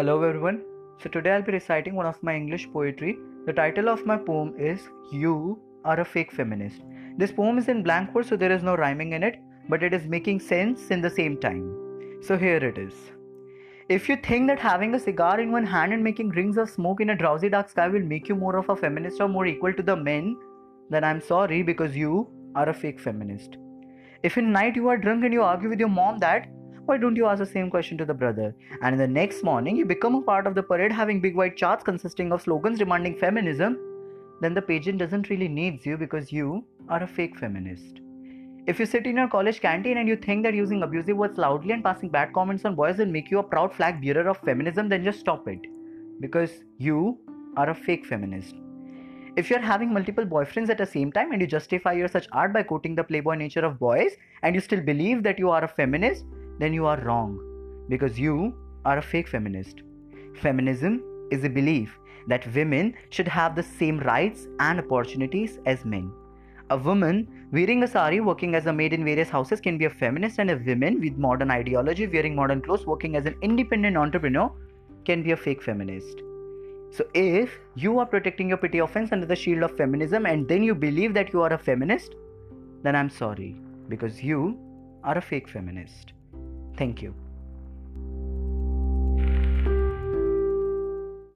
Hello everyone. So today I'll be reciting one of my English poetry. The title of my poem is You Are a Fake Feminist. This poem is in blank verse so there is no rhyming in it, but it is making sense in the same time. So here it is. If you think that having a cigar in one hand and making rings of smoke in a drowsy dark sky will make you more of a feminist or more equal to the men, then I'm sorry because you are a fake feminist. If in night you are drunk and you argue with your mom that why don't you ask the same question to the brother? And in the next morning, you become a part of the parade having big white charts consisting of slogans demanding feminism, then the pageant doesn't really needs you because you are a fake feminist. If you sit in your college canteen and you think that using abusive words loudly and passing bad comments on boys will make you a proud flag bearer of feminism, then just stop it. Because you are a fake feminist. If you're having multiple boyfriends at the same time and you justify your such art by quoting the playboy nature of boys and you still believe that you are a feminist, then you are wrong because you are a fake feminist. Feminism is a belief that women should have the same rights and opportunities as men. A woman wearing a sari working as a maid in various houses can be a feminist, and a woman with modern ideology wearing modern clothes working as an independent entrepreneur can be a fake feminist. So, if you are protecting your petty offense under the shield of feminism and then you believe that you are a feminist, then I'm sorry because you are a fake feminist. Thank you.